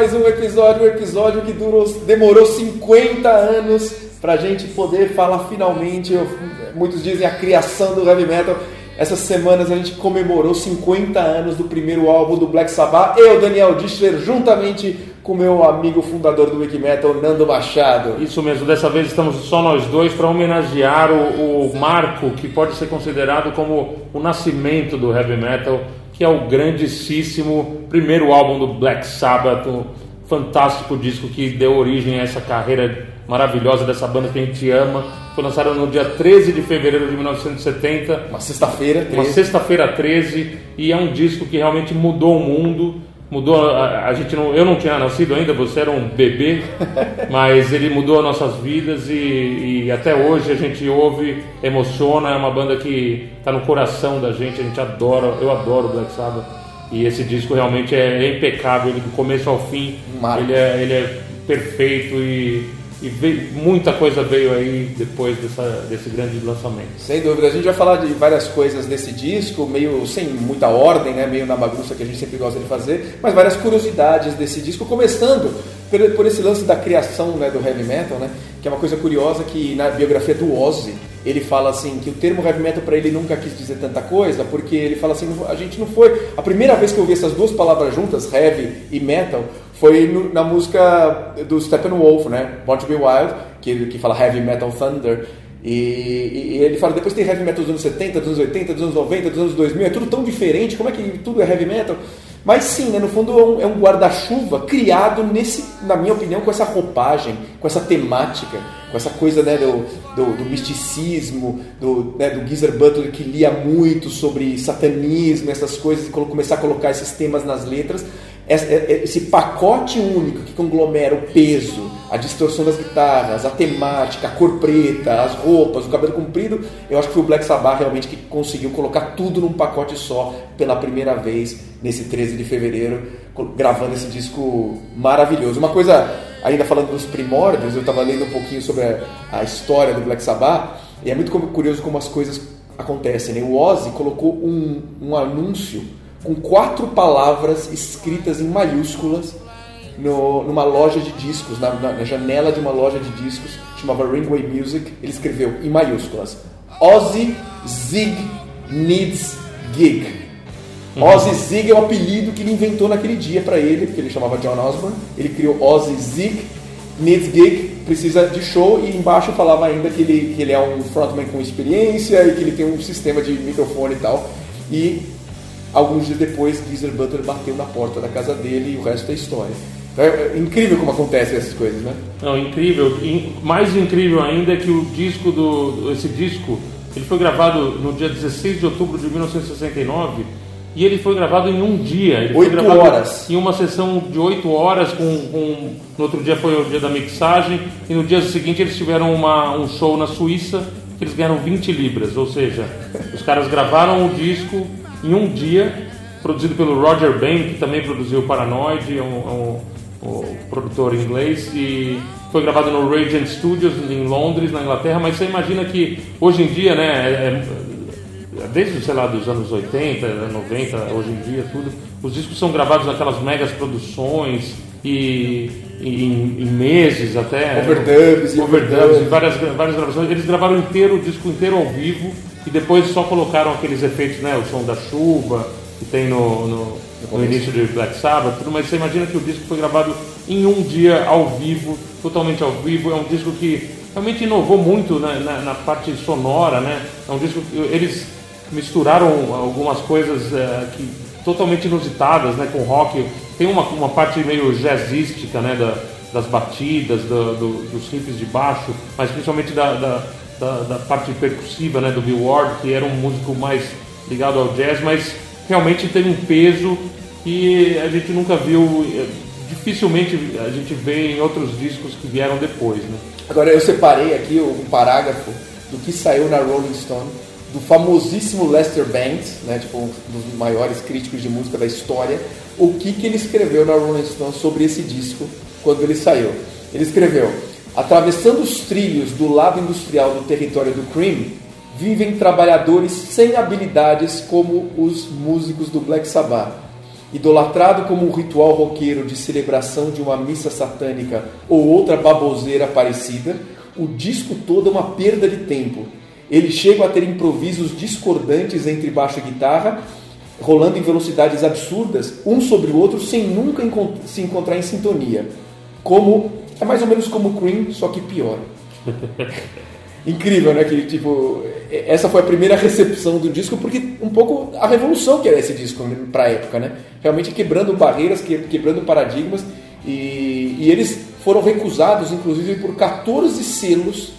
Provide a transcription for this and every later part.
mais um episódio, um episódio que durou, demorou 50 anos pra gente poder falar finalmente. Muitos dizem a criação do heavy metal. Essas semanas a gente comemorou 50 anos do primeiro álbum do Black Sabbath. Eu, Daniel Dischler, juntamente com meu amigo fundador do Wikimetal, Nando Machado. Isso mesmo, dessa vez estamos só nós dois para homenagear o, o, marco que pode ser considerado como o nascimento do heavy metal, que é o grandíssimo primeiro álbum do Black Sabbath, um fantástico disco que deu origem a essa carreira maravilhosa dessa banda que a gente ama. Foi lançado no dia 13 de fevereiro de 1970. Uma sexta-feira, Uma sexta-feira 13, e é um disco que realmente mudou o mundo. Mudou, a, a, gente não, eu não tinha nascido ainda, você era um bebê, mas ele mudou as nossas vidas e, e até hoje a gente ouve, emociona, é uma banda que está no coração da gente, a gente adora, eu adoro Black Sabbath. E esse disco realmente é, impecável, do começo ao fim, ele é, ele é perfeito e e veio, muita coisa veio aí depois dessa, desse grande lançamento. Sem dúvida, a gente vai falar de várias coisas nesse disco, meio sem muita ordem, né? meio na bagunça que a gente sempre gosta de fazer, mas várias curiosidades desse disco, começando por, por esse lance da criação né, do heavy metal, né? que é uma coisa curiosa que na biografia do Ozzy, ele fala assim que o termo heavy metal para ele nunca quis dizer tanta coisa, porque ele fala assim, a gente não foi a primeira vez que eu ouvi essas duas palavras juntas, heavy e metal, foi no, na música do Steppenwolf, né? Born to Be Wild, que, que fala Heavy Metal Thunder. E, e, ele fala, depois tem heavy metal dos anos 70, dos anos 80, dos anos 90, dos anos 2000, é tudo tão diferente, como é que tudo é heavy metal? Mas sim, né, no fundo é um, é um guarda-chuva criado, nesse, na minha opinião, com essa roupagem, com essa temática, com essa coisa né, do, do, do misticismo, do, né, do Geezer Butler que lia muito sobre satanismo, essas coisas, e começar a colocar esses temas nas letras. É, é, esse pacote único que conglomera o peso, a distorção das guitarras, a temática, a cor preta, as roupas, o cabelo comprido, eu acho que foi o Black Sabbath realmente que conseguiu colocar tudo num pacote só pela primeira vez nesse 13 de fevereiro, gravando esse disco maravilhoso. Uma coisa, ainda falando dos primórdios, eu estava lendo um pouquinho sobre a, história do Black Sabbath e é muito curioso como as coisas acontecem. Né? O Ozzy colocou um, um anúncio com quatro palavras escritas em maiúsculas no, numa loja de discos, na, na, janela de uma loja de discos, chamava Ringway Music. Ele escreveu em maiúsculas: Ozzy Zig Needs Gig. Uhum. Ozzy Zig é o apelido que ele inventou naquele dia para ele, porque ele chamava John Osborne. Ele criou Ozzy Zig Needs Gig, precisa de show, e embaixo falava ainda que ele, que ele é um frontman com experiência e que ele tem um sistema de microfone e tal. E Alguns dias depois, Geezer Butler bateu na porta da casa dele e o resto é história. Então, é incrível como acontecem essas coisas, né? Não, incrível. Mais incrível ainda é que o disco do esse disco, ele foi gravado no dia 16 de outubro de 1969 e ele foi gravado em um dia. Ele oito horas. Em uma sessão de oito horas, com, com, no outro dia foi o dia da mixagem, e no dia seguinte eles tiveram uma, um show na Suíça, que eles ganharam 20 libras, ou seja, os caras gravaram o disco em um dia, produzido pelo Roger Bain, que também produziu Paranoid, é um, é um, um, produtor inglês, e foi gravado no Radiant Studios em Londres, na Inglaterra, mas você imagina que hoje em dia, né, é, é, desde, sei lá, dos anos 80, 90, hoje em dia, tudo, os discos são gravados naquelas megas produções e em, em, meses até. Overdubs, overdubs, e várias, várias gravações. Eles gravaram inteiro, o disco inteiro ao vivo e depois só colocaram aqueles efeitos, né? O som da chuva, que tem no, no, no início de Black Sabbath, tudo, mas você imagina que o disco foi gravado em um dia ao vivo, totalmente ao vivo. É um disco que realmente inovou muito na, na, na parte sonora, né? É um disco que eles misturaram algumas coisas é, que, totalmente inusitadas, né? Com rock. Tem uma, uma parte meio jazzística, né? Da, das batidas, do, do, dos riffs de baixo, mas principalmente da, da da, da, parte percussiva né, do Bill Ward, que era um músico mais ligado ao jazz, mas realmente tem um peso que a gente nunca viu, eh, dificilmente a gente vê em outros discos que vieram depois. Né? Agora eu separei aqui um parágrafo do que saiu na Rolling Stone, do famosíssimo Lester Bangs, né, tipo, um dos maiores críticos de música da história, o que, que ele escreveu na Rolling Stone sobre esse disco quando ele saiu. Ele escreveu: Atravessando os trilhos do lado industrial do território do Cream, vivem trabalhadores sem habilidades como os músicos do Black Sabbath. Idolatrado como um ritual roqueiro de celebração de uma missa satânica ou outra baboseira parecida, o disco todo é uma perda de tempo. Eles chegam a ter improvisos discordantes entre baixo e guitarra, rolando em velocidades absurdas, um sobre o outro, sem nunca se encontrar em sintonia. Como é mais ou menos como o Cream, só que pior. Incrível, né? Que tipo, essa foi a primeira recepção do disco, porque um pouco a revolução que era esse disco para a época, né? Realmente quebrando barreiras, quebrando paradigmas, e, e eles foram recusados, inclusive, por 14 selos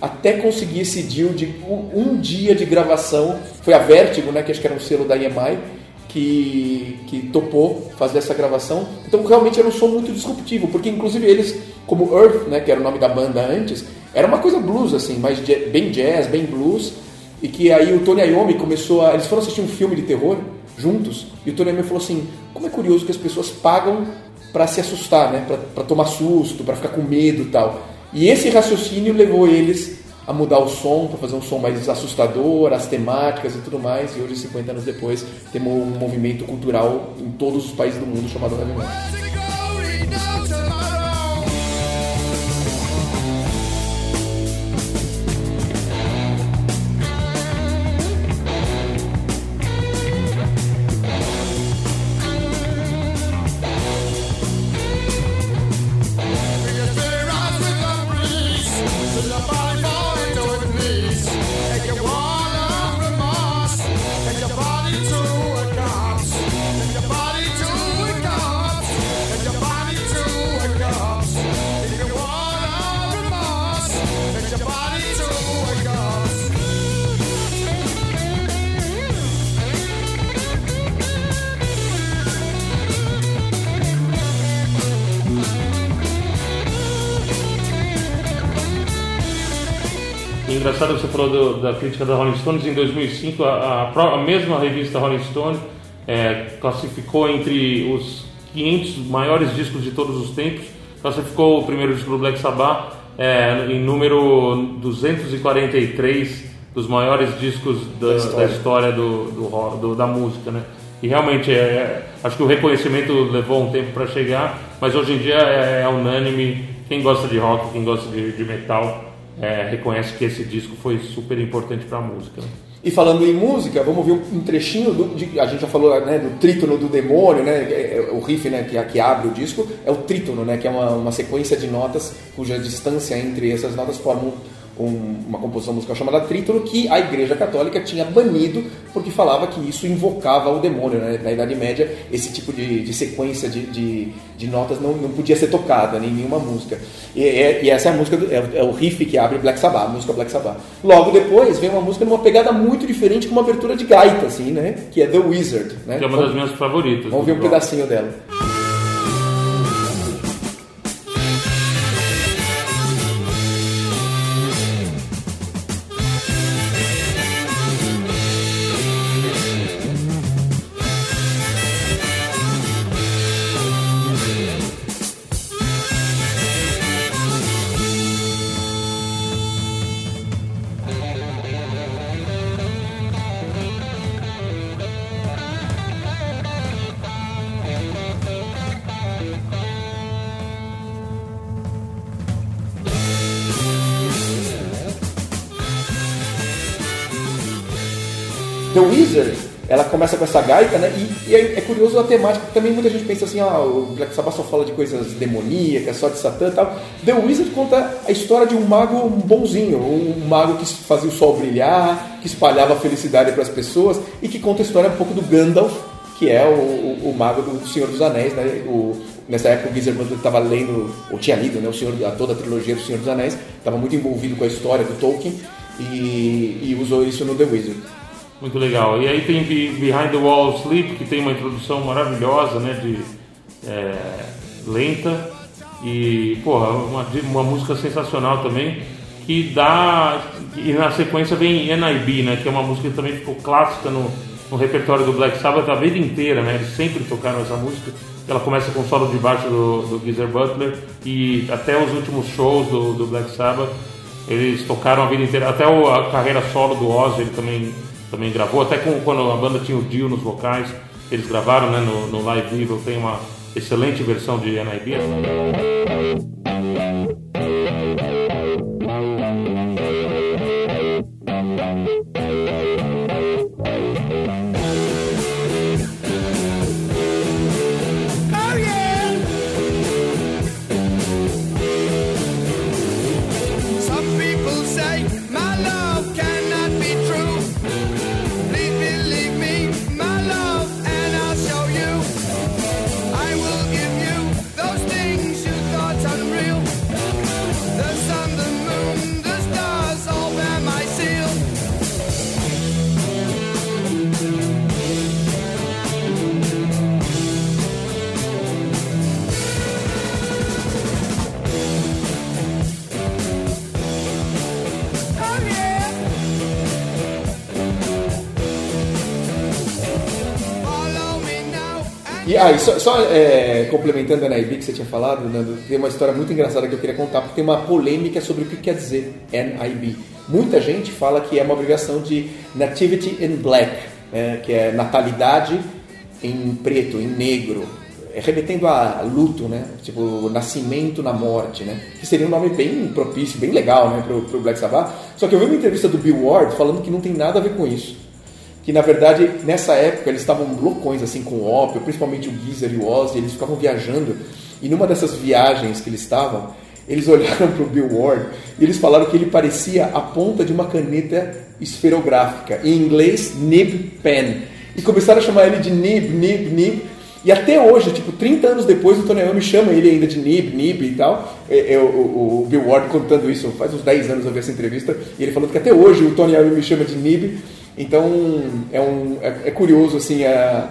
até conseguir esse deal de um, um, dia de gravação. Foi a Vertigo, né, que acho que era um selo da EMI, que, que topou fazer essa gravação. Então realmente era um som muito disruptivo, porque inclusive eles, como Earth, né, que era o nome da banda antes, era uma coisa blues, assim, mais bem jazz, bem blues. E que aí o Tony Iommi começou a. Eles foram assistir um filme de terror juntos, e o Tony Iommi falou assim: como é curioso que as pessoas pagam para se assustar, né? Para tomar susto, para ficar com medo e tal. E esse raciocínio levou eles a mudar o som, para fazer um som mais assustador, as temáticas e tudo mais. E hoje, 50 anos depois, temos um movimento cultural em todos os países do mundo chamado heavy metal. Engraçado você falou do, da crítica da Rolling Stones. Em 2005, a, a, a mesma revista Rolling Stone é, classificou entre os 500 maiores discos de todos os tempos. Classificou o primeiro disco do Black Sabbath é, em número 243 dos maiores discos da, da história, da história do, do, do, da música, né? E realmente, é, é, acho que o reconhecimento levou um tempo para chegar, mas hoje em dia é, é unânime. Quem gosta de rock, quem gosta de, de metal, é, reconhece que esse disco foi super importante para a música. Né? E falando em música, vamos ver um trechinho do, de, a gente já falou né, do trítono do demônio, né, é, é, o riff né, que, que abre o disco é o trítono, né, que é uma, uma sequência de notas cuja distância entre essas notas forma um um, uma composição musical chamada Trítono, que a Igreja Católica tinha banido porque falava que isso invocava o demônio. Né? Na Idade Média, esse tipo de, de sequência de, de, de, notas não, não podia ser tocada em nenhuma música. E, e essa é a música, do, é, é, o riff que abre Black Sabbath, a música Black Sabbath. Logo depois vem uma música numa pegada muito diferente, com uma abertura de gaita, assim, né? que é The Wizard. Né? Que é uma das minhas favoritas. Vamos ver um pedacinho dela. The Wizard, ela começa com essa gaita, né? E, e é, é, curioso a temática, porque também muita gente pensa assim, ah, o Black Sabbath só fala de coisas demoníacas, só de Satã e tal. The Wizard conta a história de um mago bonzinho, um mago que fazia o sol brilhar, que espalhava felicidade para as pessoas e que conta a história um pouco do Gandalf, que é o, o, o mago do Senhor dos Anéis, né? O, nessa época o Butler estava lendo, ou tinha lido, né, o Senhor, toda a trilogia do Senhor dos Anéis, estava muito envolvido com a história do Tolkien e, e usou isso no The Wizard. Muito legal. E aí tem Behind the Wall Sleep, que tem uma introdução maravilhosa, né? De, é, lenta. E, porra, uma, uma música sensacional também. Que dá. E na sequência vem NIB, né? Que é uma música que também ficou clássica no, no repertório do Black Sabbath a vida inteira, né? Eles sempre tocaram essa música. Ela começa com o solo de baixo do, do Geezer Butler e até os últimos shows do, do Black Sabbath Eles tocaram a vida inteira, até a carreira solo do Ozzy ele também, também gravou, até com, quando a banda tinha o Dio nos vocais, eles gravaram né, no, no Live Vivo, tem uma excelente versão de NIB. E ah, só, só é, complementando a NIB que você tinha falado, Nando, tem uma história muito engraçada que eu queria contar, porque tem uma polêmica sobre o que quer dizer NIB. Muita gente fala que é uma abreviação de Nativity in Black, né, que é natalidade em preto, em negro, é, remetendo a luto, né? Tipo, nascimento na morte, né? Que seria um nome bem propício, bem legal, né? Pro, pro Black Sabbath. Só que eu vi uma entrevista do Bill Ward falando que não tem nada a ver com isso que na verdade nessa época eles estavam loucões assim com o ópio, principalmente o Geezer e o Ozzy, eles ficavam viajando e numa dessas viagens que eles estavam, eles olharam para o Bill Ward e eles falaram que ele parecia a ponta de uma caneta esferográfica, em inglês nib pen, e começaram a chamar ele de nib, nib, nib, e até hoje, tipo, 30 anos depois, o Tony Iommi chama ele ainda de Nib, Nib e tal. É, é, o, o, o, Bill Ward contando isso, faz uns 10 anos eu vi essa entrevista, e ele falando que até hoje o Tony Iommi me chama de Nib. Então é, um, é, é curioso assim a,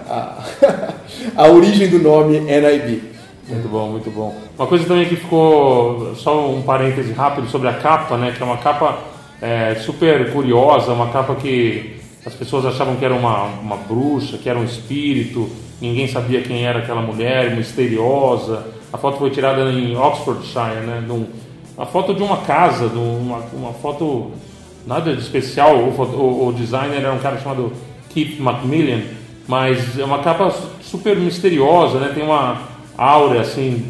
a, a, origem do nome NIB. Muito bom, muito bom. Uma coisa também que ficou, só um parêntese rápido sobre a capa, né? Que é uma capa é, super curiosa, uma capa que as pessoas achavam que era uma, uma bruxa, que era um espírito, ninguém sabia quem era aquela mulher, misteriosa. A foto foi tirada em Oxfordshire, né? Num, a foto de uma casa, de uma, uma foto nada de especial. O, o, o, designer era um cara chamado Keith Macmillan, mas é uma capa super misteriosa, né? Tem uma aura assim,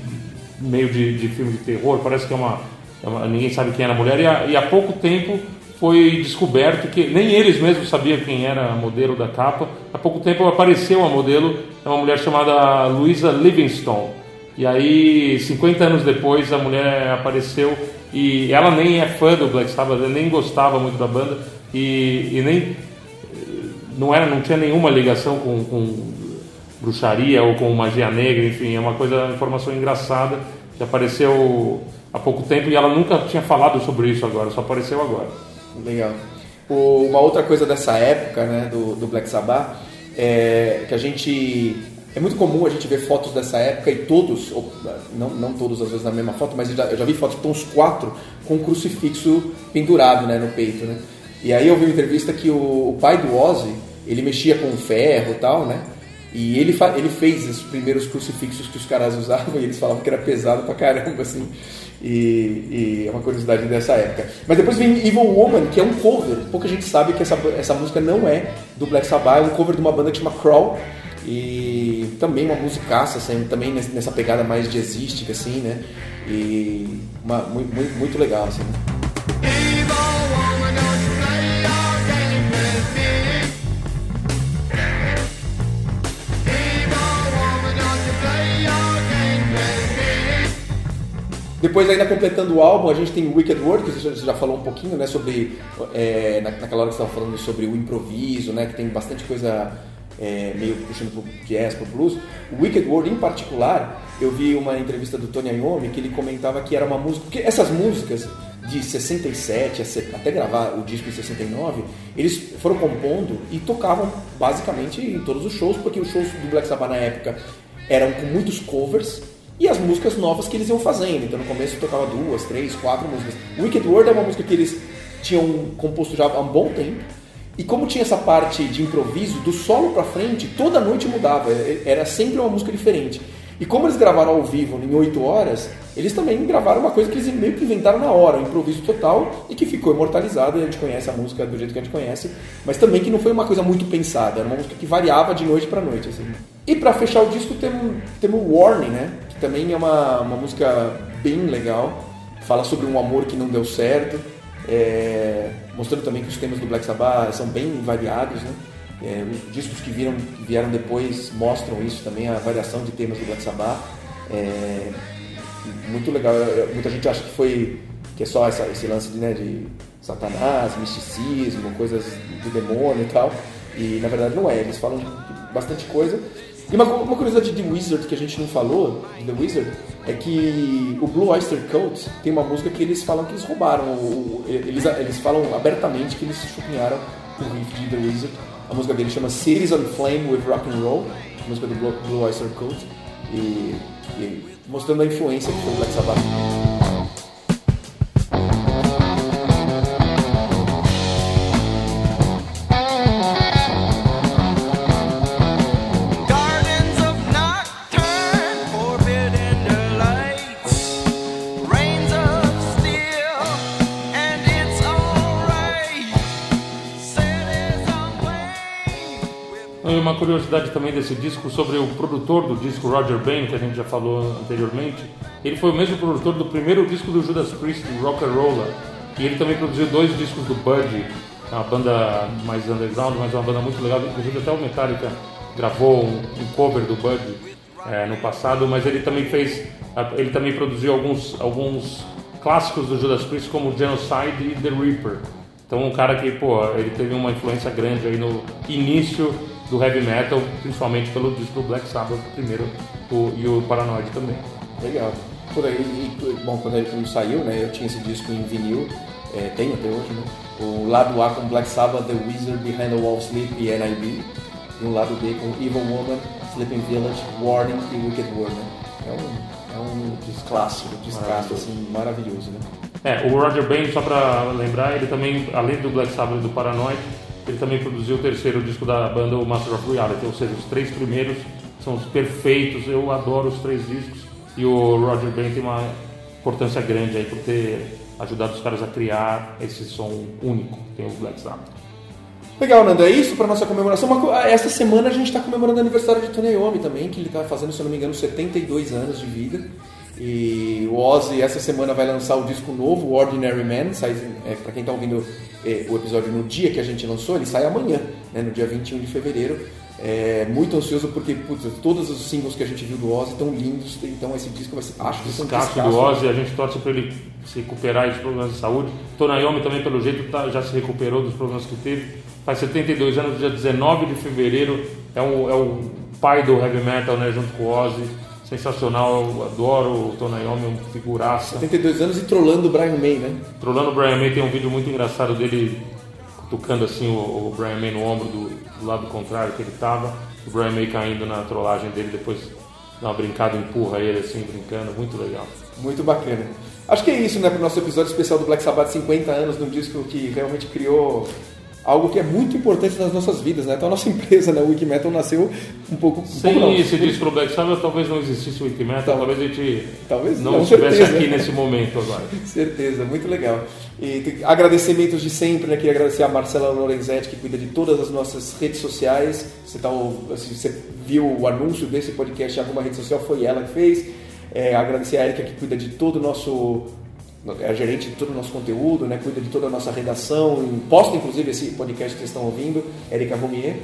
meio de, de filme de terror. Parece que é uma, é uma ninguém sabe quem era a mulher. E, a, e há pouco tempo foi descoberto que nem eles mesmos sabiam quem era a modelo da capa. Há pouco tempo apareceu a modelo, é uma mulher chamada Louisa Livingstone. E aí, 50 anos depois, a mulher apareceu e ela nem é fã do Black Sabbath, nem gostava muito da banda e, e nem não era, não tinha nenhuma ligação com, com, bruxaria ou com magia negra, enfim, é uma coisa, informação engraçada que apareceu há pouco tempo e ela nunca tinha falado sobre isso agora, só apareceu agora. Legal. O, uma outra coisa dessa época, né, do, do Black Sabbath, é que a gente é muito comum a gente ver fotos dessa época e todos, ou, não, não todos às vezes na mesma foto, mas eu já, eu já vi fotos estão os quatro com um crucifixo pendurado né, no peito. Né? E aí eu vi uma entrevista que o, o pai do Ozzy, ele mexia com ferro e tal, né? E ele, ele fez os primeiros crucifixos que os caras usavam e eles falavam que era pesado pra caramba, assim. E, e, é uma curiosidade dessa época. Mas depois vem Evil Woman, que é um cover. Pouca gente sabe que essa, essa música não é do Black Sabbath, é um cover de uma banda que chama Crawl, e também uma musicaça, assim, também nessa pegada mais jazzística, assim, né? E uma, muito, muito legal, assim. Depois, ainda completando o álbum, a gente tem Wicked World, que você já falou um pouquinho, né, sobre, é, naquela hora que você estava falando sobre o improviso, né, que tem bastante coisa é, meio puxando pro jazz, pro blues. O Wicked World, em particular, eu vi uma entrevista do Tony Iommi que ele comentava que era uma música... Porque essas músicas de 67 até gravar o disco em 69, eles foram compondo e tocavam basicamente em todos os shows, porque os shows do Black Sabbath na época eram com muitos covers e as músicas novas que eles iam fazendo. Então no começo tocava duas, três, quatro músicas. Wicked World é uma música que eles tinham composto já há um bom tempo e como tinha essa parte de improviso, do solo para frente, toda noite mudava, era sempre uma música diferente. E como eles gravaram ao vivo em 8 horas, eles também gravaram uma coisa que eles meio que inventaram na hora, um improviso total, e que ficou imortalizado, e a gente conhece a música do jeito que a gente conhece, mas também que não foi uma coisa muito pensada, era uma música que variava de noite para noite. Assim. E para fechar o disco temos, temos Warning, né? Que também é uma, uma música bem legal, fala sobre um amor que não deu certo, é, mostrando também que os temas do Black Sabbath são bem variados, né? É, os discos que, viram, que vieram depois mostram isso também, a variação de temas do Black Sabbath. É, muito legal. Muita gente acha que foi que é só essa, esse lance de, né, de Satanás, misticismo, coisas do demônio e tal. E na verdade não é, eles falam de bastante coisa. E uma, uma curiosidade de The Wizard que a gente não falou, The Wizard, é que o Blue Oyster Cult tem uma música que eles falam que eles roubaram. O, eles, eles falam abertamente que eles chupinharam o riff de The Wizard a música dele chama Cities on Flame with Rock and Roll, música do Blue Oyster Cult, e, e mostrando a influência que foi o Black Sabbath. Uma curiosidade também desse disco sobre o produtor do disco, Roger Bain, que a gente já falou anteriormente. Ele foi o mesmo produtor do primeiro disco do Judas Priest, Rock and Roller. E ele também produziu dois discos do Budgie, uma banda mais underground, mas uma banda muito legal. Inclusive até o Metallica gravou um, cover do Budgie é, no passado, mas ele também fez, ele também produziu alguns, alguns clássicos do Judas Priest como Genocide e The Reaper. Então um cara que, pô, ele teve uma influência grande aí no início do heavy metal, principalmente pelo disco do Black Sabbath primeiro o, e o Paranoid também. Legal. Por aí, e, bom, quando ele saiu, né, eu tinha esse disco em vinil, é, tenho até hoje, né? O lado A com Black Sabbath, The Wizard, Behind the Wall Sleep e NIB. E o lado B com Evil Woman, Sleeping Village, Warning e Wicked World. Né? É um, é um desclássico, descasso, assim, maravilhoso, né? É, o Roger Bain, só pra lembrar, ele também, além do Black Sabbath e do Paranoid, ele também produziu o terceiro disco da banda, o Master of Reality, ou seja, os três primeiros são os perfeitos. Eu adoro os três discos e o Roger Band tem uma importância grande aí por ter ajudado os caras a criar esse som único, tem o Black Sabbath. Legal, Nando, é isso para nossa comemoração. Essa semana a gente está comemorando o aniversário de Tony Iommi também, que ele está fazendo, se eu não me engano, 72 anos de vida. E o Ozzy essa semana vai lançar o disco novo, Ordinary Man, sai, é, para quem está ouvindo é, o episódio no dia que a gente lançou, ele sai amanhã, né, no dia 21 de fevereiro. É, muito ansioso porque putz, todos os singles que a gente viu do Ozzy estão lindos, então esse disco vai ser acho que descasso do Ozzy, a gente torce para ele se recuperar dos problemas de saúde. Tonayomi também pelo jeito tá, já se recuperou dos problemas que teve. Faz 72 anos, dia 19 de fevereiro, é o, é o pai do heavy metal, né, junto com o Ozzy sensacional, eu adoro o Tonayomi, um figuraça. 72 anos e trollando o Brian May, né? Trollando o Brian May, tem um vídeo muito engraçado dele tocando assim o, o Brian May no ombro do, do, lado contrário que ele tava, o Brian May caindo na trollagem dele, depois dá uma brincada, empurra ele assim, brincando, muito legal. Muito bacana. Acho que é isso, né, para o nosso episódio especial do Black Sabbath 50 anos, num disco que realmente criou algo que é muito importante nas nossas vidas, né? Então a nossa empresa, né, o Wikimetal nasceu um pouco... Sem um pouco esse disco pro Black Sabbath, talvez não existisse o Wikimetal, então, talvez a gente talvez não, não estivesse aqui nesse momento agora. certeza, muito legal. E agradecimentos de sempre, né? Queria agradecer a Marcela Lorenzetti, que cuida de todas as nossas redes sociais. Você, tá, assim, você viu o anúncio desse podcast em alguma rede social, foi ela que fez. É, agradecer a Erika, que cuida de todo o nosso é a gerente de todo o nosso conteúdo, né, cuida de toda a nossa redação, posta inclusive esse podcast que vocês estão ouvindo, Erika Romier.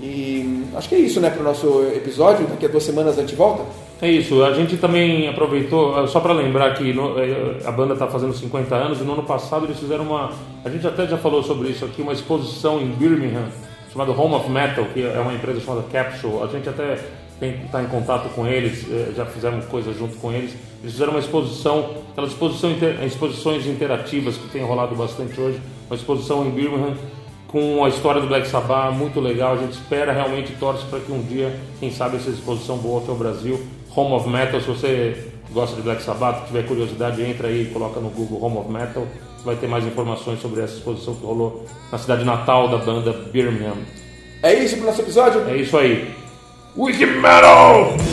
E acho que é isso né, para o nosso episódio. Daqui a duas semanas a gente volta. É isso. A gente também aproveitou, só para lembrar que no, é, a banda está fazendo 50 anos e no ano passado eles fizeram uma. A gente até já falou sobre isso aqui, uma exposição em Birmingham chamada Home of Metal, que é uma empresa chamada Capsule. A gente até está em contato com eles, é, já fizemos coisas junto com eles. Eles fizeram uma exposição, aquelas exposição, exposições interativas que tem rolado bastante hoje, uma exposição em Birmingham com a história do Black Sabbath, muito legal. A gente espera realmente torce para que um dia, quem sabe, essa exposição volte ao Brasil. Home of Metal, se você gosta de Black Sabbath, tiver curiosidade, entra aí e coloca no Google Home of Metal. Você vai ter mais informações sobre essa exposição que rolou na cidade natal da banda Birmingham. É isso para o nosso episódio? É isso aí. Wiki Metal!